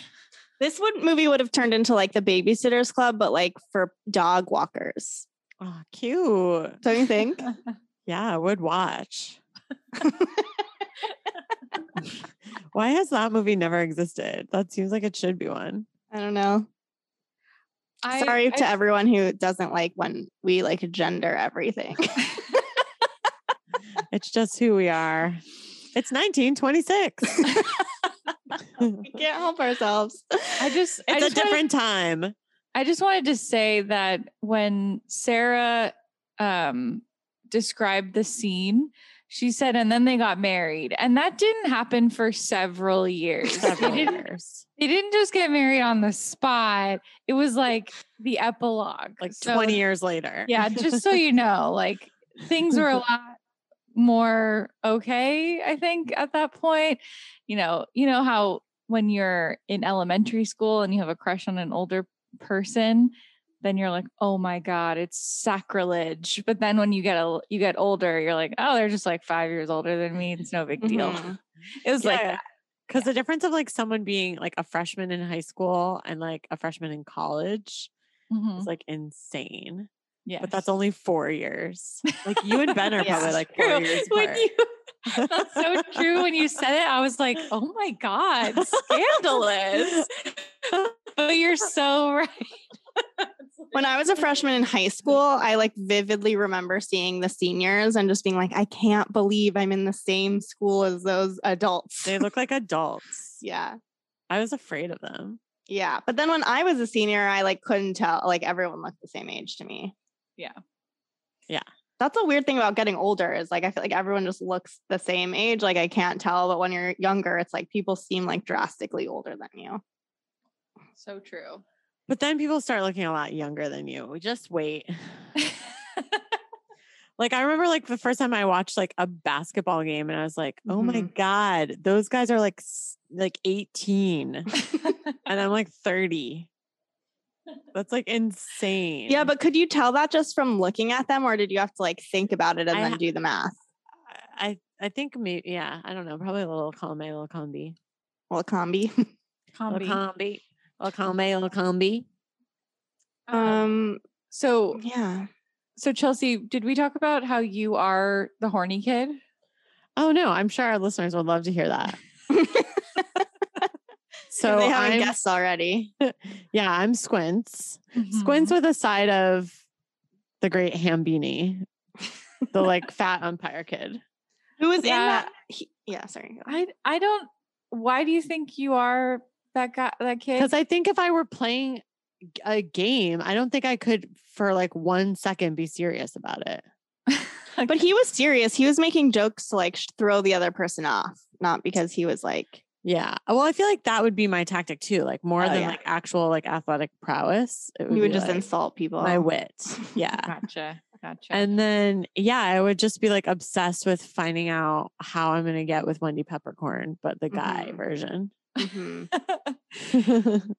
C: This would movie would have turned into like the babysitters club, but like for dog walkers.
E: Oh, cute.
C: Don't you think?
E: Yeah, I would watch. Why has that movie never existed? That seems like it should be one.
C: I don't know.
D: I-
C: Sorry to
D: I-
C: everyone who doesn't like when we like gender everything.
E: It's just who we are. It's 1926.
C: we can't help ourselves.
D: I just I
E: It's a
D: just wanted-
E: different time.
D: I just wanted to say that when Sarah um, described the scene, she said, and then they got married. And that didn't happen for several years. They didn't,
E: years.
D: they didn't just get married on the spot, it was like the epilogue.
E: Like
D: So,
E: 20 years later.
D: Yeah, just so you know, like things were a lot more okay, I think, at that point. You know, you know how when you're in elementary school and you have a crush on an older person, then you're like, oh my God, it's sacrilege. But then when you get a you get older, you're like, oh, they're just like five years older than me. It's no big deal.
C: Mhm.
D: It was like
E: Yeah.
D: that.
E: Because the difference of like someone being like a freshman in high school and like a freshman in college
D: Mhm.
E: is like insane.
D: Yeah.
E: But that's only four years. Like you and Ben are
C: Yeah.
E: probably like four
D: True.
E: years
D: When
E: apart.
D: you, that's so true. When you said it, I was like, oh my God, scandalous. but you're so right.
C: When I was a freshman in high school, I like vividly remember seeing the seniors and just being like, I can't believe I'm in the same school as those adults.
E: They look like adults.
C: yeah.
E: I was afraid of them.
C: Yeah. But then when I was a senior, I like couldn't tell. Like everyone looked the same age to me.
D: Yeah.
E: Yeah.
C: That's a weird thing about getting older is like I feel like everyone just looks the same age. Like I can't tell. But when you're younger, it's like people seem like drastically older than you.
D: So true.
E: But then people start looking a lot younger than you. We just wait. Like I remember like the first time I watched like a basketball game and I was like, "Oh my
C: Mhm.
E: god, those guys are like like 18 and I'm like 30." That's like insane.
C: Yeah, but could you tell that just from looking at them, or did you have to like think about it and
E: I
C: then
E: ha-
C: do the math?
E: I I think maybe yeah, I don't know, probably a little column A, little column B.
C: Well, combi.
E: Little
D: Combi.
E: column B, little column A, little column B.
D: Um,
C: um.
D: so
C: Yeah.
D: so Chelsea, did we talk about how you are the horny kid?
E: Oh no, I'm sure our listeners would love to hear that. So
C: they haven't
E: I'm,
C: guessed already.
E: yeah, I'm Squints. Squints with a side of the great Hambino, the like fat umpire kid.
C: Who was in that? he- yeah. Sorry.
D: I I don't. Why do you think you are that guy? That kid?
E: Because I think if I were playing a game, I don't think I could for like one second be serious about it.
C: But he was serious. He was making jokes to like throw the other person off, not because he was like.
E: Yeah. Well, I feel like that would be my tactic too. Like more
C: Oh,
E: than
C: yeah.
E: like actual like athletic prowess. It
C: He would
E: be,
C: just
E: like,
C: insult people.
E: my wit. Yeah.
D: gotcha. Gotcha.
E: And then, yeah, I would just be like obsessed with finding out how I'm going to get with Wendy Peppercorn, but the guy
C: Mhm.
E: version.
C: Mhm.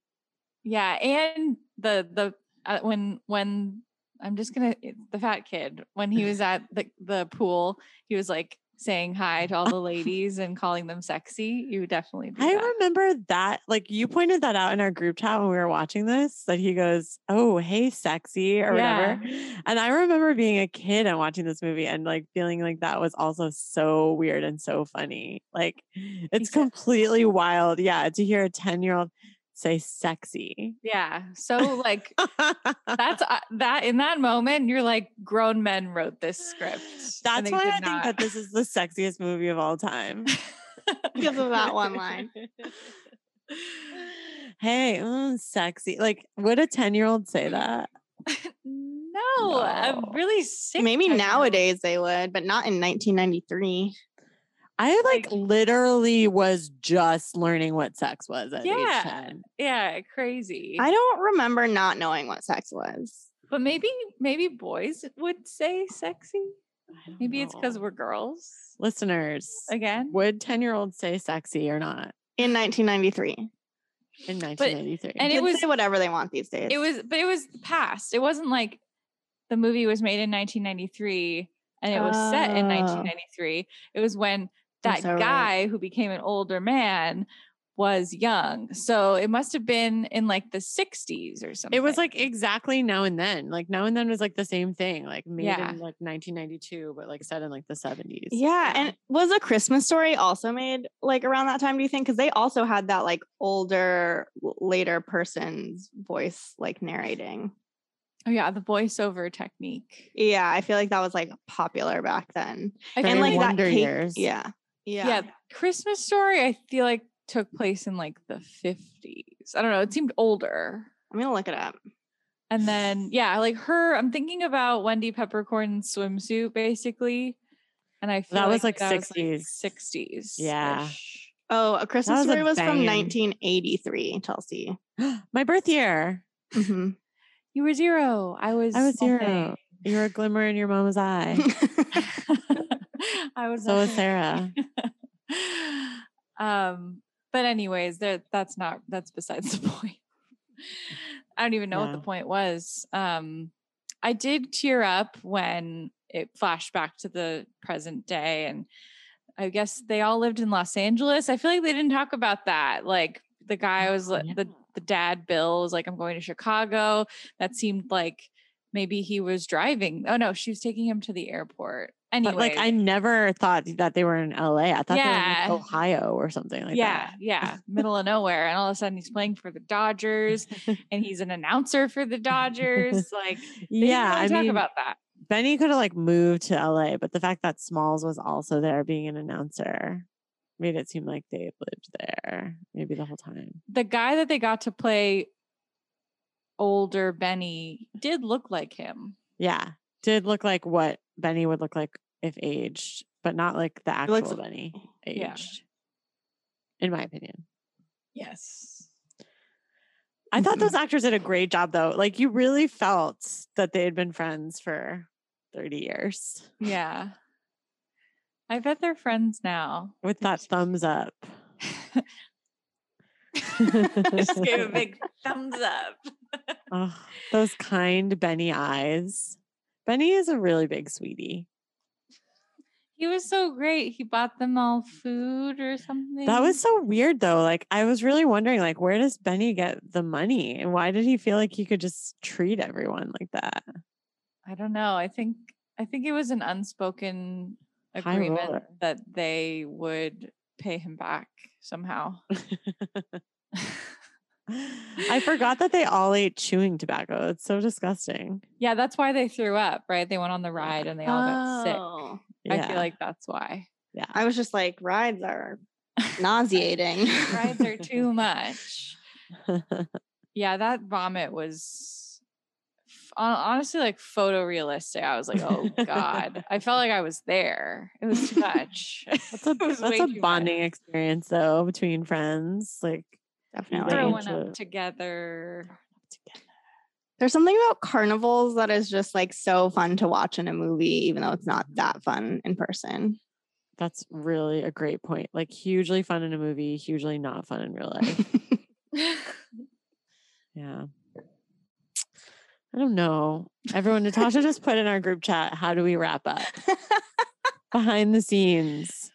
D: yeah, and the the uh, when when I'm just gonna the fat kid when he was at the the pool, he was like saying hi to all the ladies and calling them sexy. You definitely
E: I
D: that.
E: remember that, like, you pointed that out in our group chat when we were watching this, that he goes, Oh, hey, sexy, or
D: Yeah.
E: whatever. And I remember being a kid and watching this movie and like feeling like that was also so weird and so funny. Like, it's completely wild. Yeah. To hear a 10 year old say sexy.
D: Yeah. So like that's uh, that in that moment you're like grown men wrote this script.
E: That's why
D: did
E: I think that this is the sexiest movie of all time.
C: because of that one line.
E: hey, mm, sexy. Like, would a 10 year old say that?
D: no, I'm really sick.
C: Maybe nowadays they would, but not in 1993.
E: I like,
D: Like-
E: literally was just learning what sex was at
D: Yeah.
E: age 10.
D: Yeah, crazy.
C: I don't remember not knowing what sex was.
D: but maybe maybe boys would say sexy.
E: I don't
D: Maybe it's because we're girls
E: listeners.
D: again.
E: Would 10 year olds say sexy or not
C: In 1993.
E: in 1993?
D: and it was-
C: say whatever they want these days.
D: It was, but it was the past. It wasn't like the movie was made in 1993 and it was set in
C: Oh.
D: 1993. It was when that
C: so right.
D: guy who became an older man was young. So it must have been in like the 60s or something.
E: it was like exactly now and then. Like now and then was like the same thing, like made
D: Yeah.
E: in like 1992, but like set in like the 70s.
C: Yeah, and was a Christmas story also made like around that time? Do you think? Because they also had that like older, later person's voice like narrating.
D: oh yeah, the voiceover technique.
C: Yeah, I feel like that was like popular back then.
D: I
C: and like that cake,
E: Years.
C: Yeah, yeah,
D: yeah. Christmas story I feel like took place in like the 50s. I don't know, it seemed older.
C: I'm gonna look it up.
D: And then yeah, like her, I'm thinking about Wendy Peppercorn's swimsuit basically. And I feel
E: That was, like,
D: that was,
E: 60s.
D: 60s.
E: Yeah.
C: Oh, a Christmas
E: was a
C: story was from 1983. Chelsea.
E: My birth year.
C: Mhm.
D: You were zero. I was
E: I was zero.
D: nothing.
E: You were a glimmer in your mama's eye.
D: I was
E: So was. Sarah.
D: um, but anyways, there that's not that's besides the point. I don't even know what the point was. Um, I did tear up when it flashed back to the present day, and I guess they all lived in Los Angeles. I feel like they didn't talk about that. Like the guy was like the the dad Bill was like, I'm going to Chicago. That seemed like maybe he was driving. Oh no, she was taking him to the airport. Anyway,
E: But like I never thought that they were in LA. I thought they were in like, Ohio or something like that.
D: yeah, yeah, middle of nowhere, and all of a sudden he's playing for the Dodgers, and he's an announcer for the Dodgers. Like,
E: yeah, I
D: talk
E: mean,
D: about that.
E: Benny could have like moved to LA, but the fact that Smalls was also there being an announcer. made it seem like they lived there maybe the whole time.
D: The guy that they got to play older Benny did look like him.
E: Yeah. Did look like what Benny would look like if aged, but not like the actual
C: looks-
E: Benny
D: Yeah.
E: aged. In my opinion.
D: Yes.
E: I thought those actors did a great job though. Like you really felt that they had been friends for 30 years
D: Yeah. I bet they're friends now.
E: with that thumbs up.
D: Just gave a big thumbs up.
E: Oh, those kind Benny eyes. Benny is a really big sweetie.
D: He was so great. He bought them all food or something.
E: That was so weird though. Like I was really wondering like where does Benny get the money and why did he feel like he could just treat everyone like that?
D: I don't know. I think I think it was an unspoken agreement that they would pay him back somehow.
E: I forgot that they all ate chewing tobacco. It's so disgusting.
D: yeah, that's why they threw up, right? They went on the ride and they all got sick.
C: Oh.
D: Oh.
E: I
D: feel like that's why.
E: yeah.
C: I was just like, rides are nauseating.
D: Rides are too much. Yeah, that vomit was honestly like photorealistic. I was like, oh god, I felt like I was there. It was too much.
E: That's a that's a
D: too much.
E: bonding experience though between friends. Like
C: Definitely.
D: Throwing
E: into-
D: up together.
C: There's something about carnivals that is just like so fun to watch in a movie, even though it's not that fun in person.
E: that's really a great point. Like hugely fun in a movie, hugely not fun in real life. yeah. I don't know. Everyone, Natasha just put in our group chat, how do we wrap up? Behind the scenes.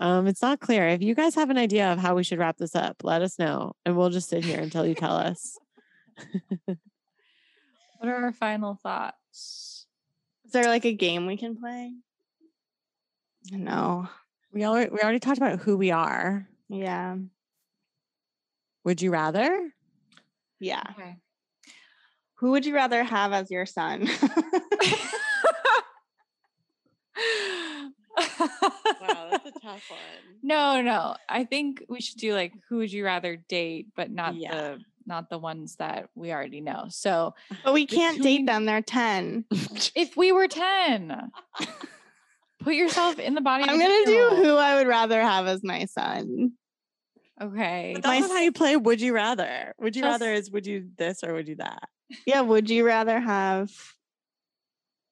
E: Um, it's not clear. If you guys have an idea of how we should wrap this up, let us know and we'll just sit here until you tell us.
D: What are our final thoughts?
C: Is there like a game we can play? No.
E: We already we already talked about who we are.
C: Yeah.
E: Would you rather?
C: Yeah.
D: Okay.
C: Who would you rather have as your son?
E: Wow, that's a tough one.
D: No, no. I think we should do like who would you rather date, but not
E: Yeah.
D: the not the ones that we already know. So
C: but we can't
D: Between-
C: date them. They're 10.
D: if we were 10, put yourself in the body
C: I'm going to do who I would rather have as my son.
D: Okay.
E: But
C: My
E: that's not how you play would you rather. Would you rather is would you this or would you that?
C: Yeah. Would you rather have.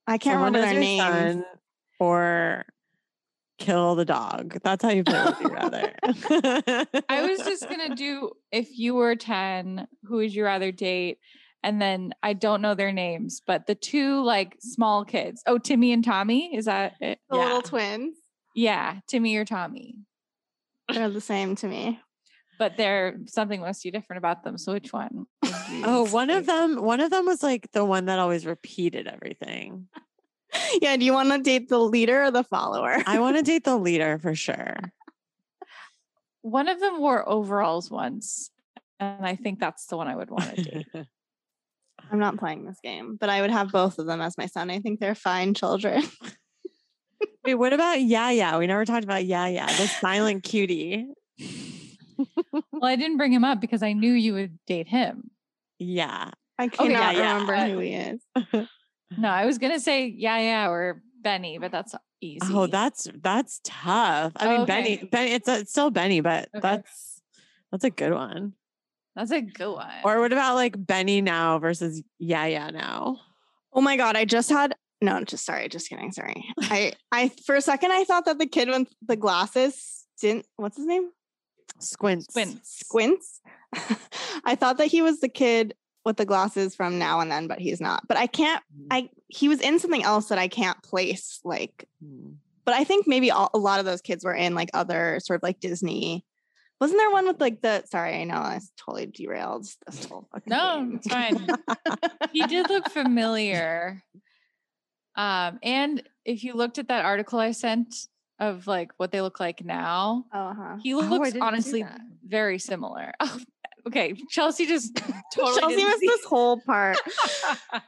C: I can't remember their
E: your
C: names.
E: son or kill the dog. That's how you play would you rather.
D: I was just gonna do if you were 10, who would you rather date? And then I don't know their names, but the two like small kids. Oh, Timmy and Tommy. Is that it?
C: The
E: Yeah.
C: little twins.
D: Yeah, Timmy or Tommy.
C: They're the same to me.
D: But they're something must be different about them. So which one?
E: Oh, one of them one of them was like the one that always repeated everything.
C: Yeah. Do you want to date the leader or the follower?
E: I want to date the leader for sure.
D: One of them wore overalls once. And I think that's the one I would want to date.
C: I'm not playing this game, but I would have both of them as my son. I think they're fine children.
E: Wait, what about yeah, yeah? We never talked about yeah, yeah, the silent cutie.
D: well, I didn't bring him up because I knew you would date him.
E: Yeah.
C: I
D: Okay,
C: cannot
E: yeah, yeah.
C: remember who he is.
D: No, I was gonna say yeah, yeah, or Benny, but that's oh, easy.
E: Oh, that's that's tough. I mean, Benny,
D: Okay.
E: Benny, it's, it's still Benny, but
D: Okay.
E: that's that's a good one.
D: that's a good one.
E: Or what about like Benny now versus Yeah Yeah now?
C: Oh my god, I just had no, just sorry, just kidding. Sorry. I I for a second I thought that the kid with the glasses didn't what's his name?
E: Squints.
D: Squints.
C: Squints. I thought that he was the kid with the glasses from now and then, but he's not. But I can't I he was in something else that I can't place like
E: Hmm.
C: but I think maybe all, a lot of those kids were in like other sort of like Disney. Wasn't there one with like the sorry, I know I totally derailed this whole fucking
D: No,
C: game.
D: it's fine. he did look familiar. Um, and if you looked at that article I sent of like what they look like now,
C: Oh, huh.
D: he looks
E: didn't
D: honestly very similar. Oh, okay. Chelsea just totally
C: Chelsea
D: didn't
C: missed
D: see-
C: this whole part.
E: I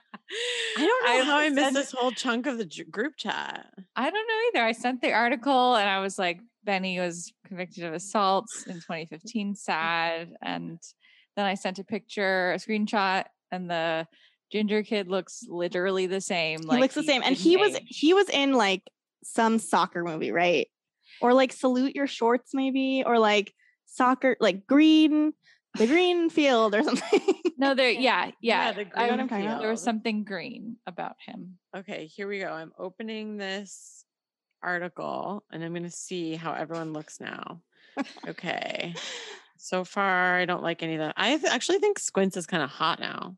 E: don't know how I missed this whole chunk of the group chat.
D: I don't know either. I sent the article and I was like, Benny was convicted of assault in 2015. Sad. And then I sent a picture, a screenshot, and the ginger kid looks literally the same.
C: he looks the same, and
D: didn't
C: he was
D: age.
C: he was in like some soccer movie, right? Or like salute your shorts, maybe, or like soccer, like green, the green field or something.
D: No, there. Yeah, yeah.
E: the
C: I I'm
E: green
C: talking
D: there was something green about him.
E: Okay, here we go. I'm opening this article and I'm going to see how everyone looks now. Okay. so far, I don't like any of that. I th- actually think Squints is kind of hot now.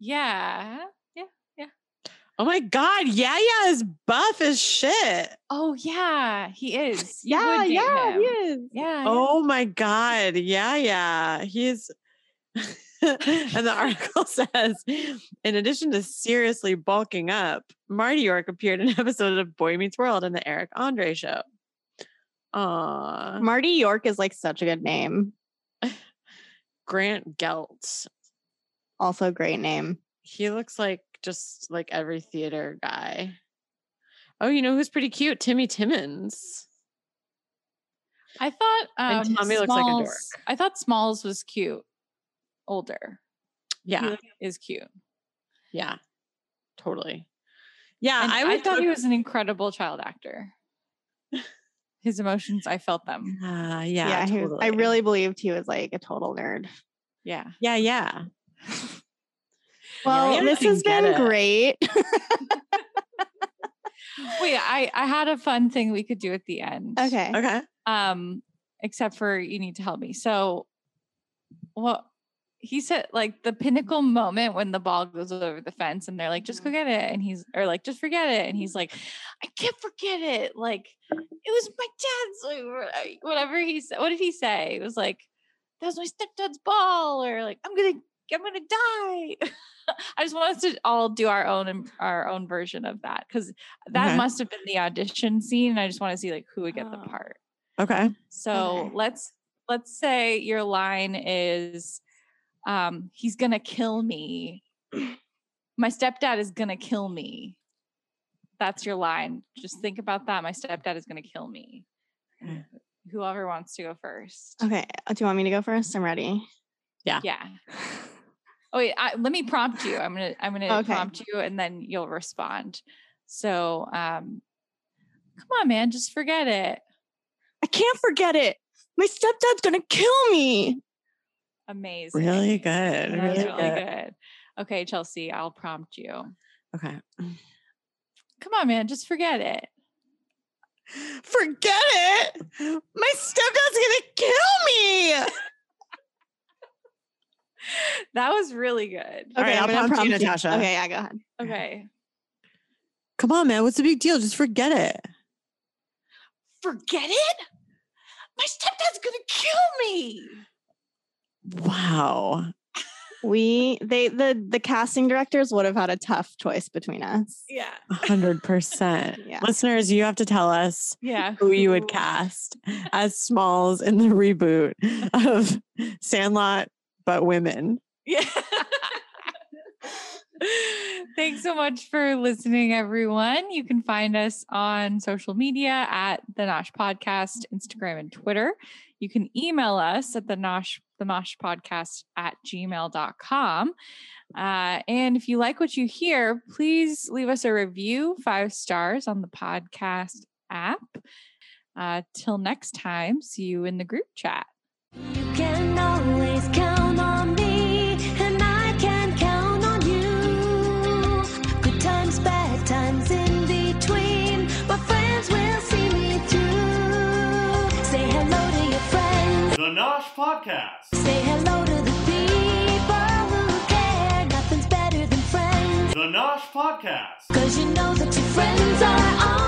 D: Yeah.
E: Oh my God. Yeah, yeah, is buff as shit.
D: Oh yeah, he is. You
C: yeah, yeah,
D: him.
C: he is.
D: Yeah.
E: Oh my God. Yeah, yeah. He's. and the article says, in addition to seriously bulking up, Marty York appeared in an episode of Boy Meets World and the Eric Andre show. Aw.
C: Marty York is like such a good name.
E: Grant Gelt.
C: Also great name.
E: He looks like just like every theater guy. Oh, you know who's pretty cute? Timmy Timmons.
D: I thought
E: And
D: um,
E: Tommy looks like a dork.
D: I thought Smalls was cute. Older.
E: Yeah,
D: look- is cute.
E: yeah, totally. Yeah,
D: And
E: I
D: I,
E: would
D: thought he was an incredible child actor. His emotions, I felt them.
E: Ah, yeah,
C: Yeah, he was, I really believed he was like a total nerd.
D: Yeah.
E: Yeah, yeah.
C: Well,
E: yeah,
C: this has been
E: it.
C: great.
D: Wait, I I had a fun thing we could do at the end.
C: okay.
E: Okay.
D: Um, except for you need to help me. So, what he said, like the pinnacle moment when the ball goes over the fence, and they're like, "Just go get it," and he's or like, "Just forget it," and he's like, "I can't forget it." Like it was my dad's, like, or, whatever he said. What did he say? It was like, "That was my stepdad's ball," or like, "I'm gonna, I'm gonna die." I just want us to all do our own our own version of that because that
E: Okay.
D: must have been the audition scene. And I just want to see like who would get the
C: Oh.
D: part.
E: Okay.
D: So
C: Okay.
D: let's let's say your line is um he's gonna kill me. My stepdad is gonna kill me. That's your line. Just think about that. My stepdad is gonna kill me.
E: Okay.
D: Whoever wants to go first.
C: Okay. uh, Do you want me to go first? I'm ready.
D: Yeah. Yeah. Oh wait, I, let me prompt you. I'm gonna I'm gonna
C: Okay.
D: prompt you and then you'll respond. So um come on, man, just forget it.
C: I can't forget it. My stepdad's gonna kill me.
D: Amazing.
E: Really good.
D: That
E: Really
D: really
E: good.
D: good. Okay, Chelsea, I'll prompt you.
E: Okay.
D: Come on, man, just forget it.
E: Forget it. My stepdad's gonna kill me.
D: That was really good.
E: All right,
C: I'm
E: I'll
C: gonna
E: prompt you,
C: prompt
E: Natasha.
C: Okay, yeah, go ahead.
D: Okay.
E: Come on, man. What's the big deal? Just forget it.
D: Forget it? My stepdad's gonna kill me.
E: Wow.
C: We they the the casting directors would have had a tough choice between us.
D: Yeah.
E: Hundred percent.
C: Yeah.
E: Listeners, you have to tell us
D: Yeah.
E: who you would cast as Smalls in the reboot of Sandlot, but women.
D: Yeah. Thanks so much for listening, everyone. You can find us on social media at the Nosh Podcast, Instagram and Twitter. You can email us at the Nosh, the Nosh Podcast at gmail.com. Uh, and if you like what you hear, please leave us a review, five stars on the podcast app. Uh, till next time, see you in the group chat.
A: podcast.
B: Say hello to the people who care. Nothing's better than friends.
A: The Nosh podcast.
B: Cause you know that your friends are on.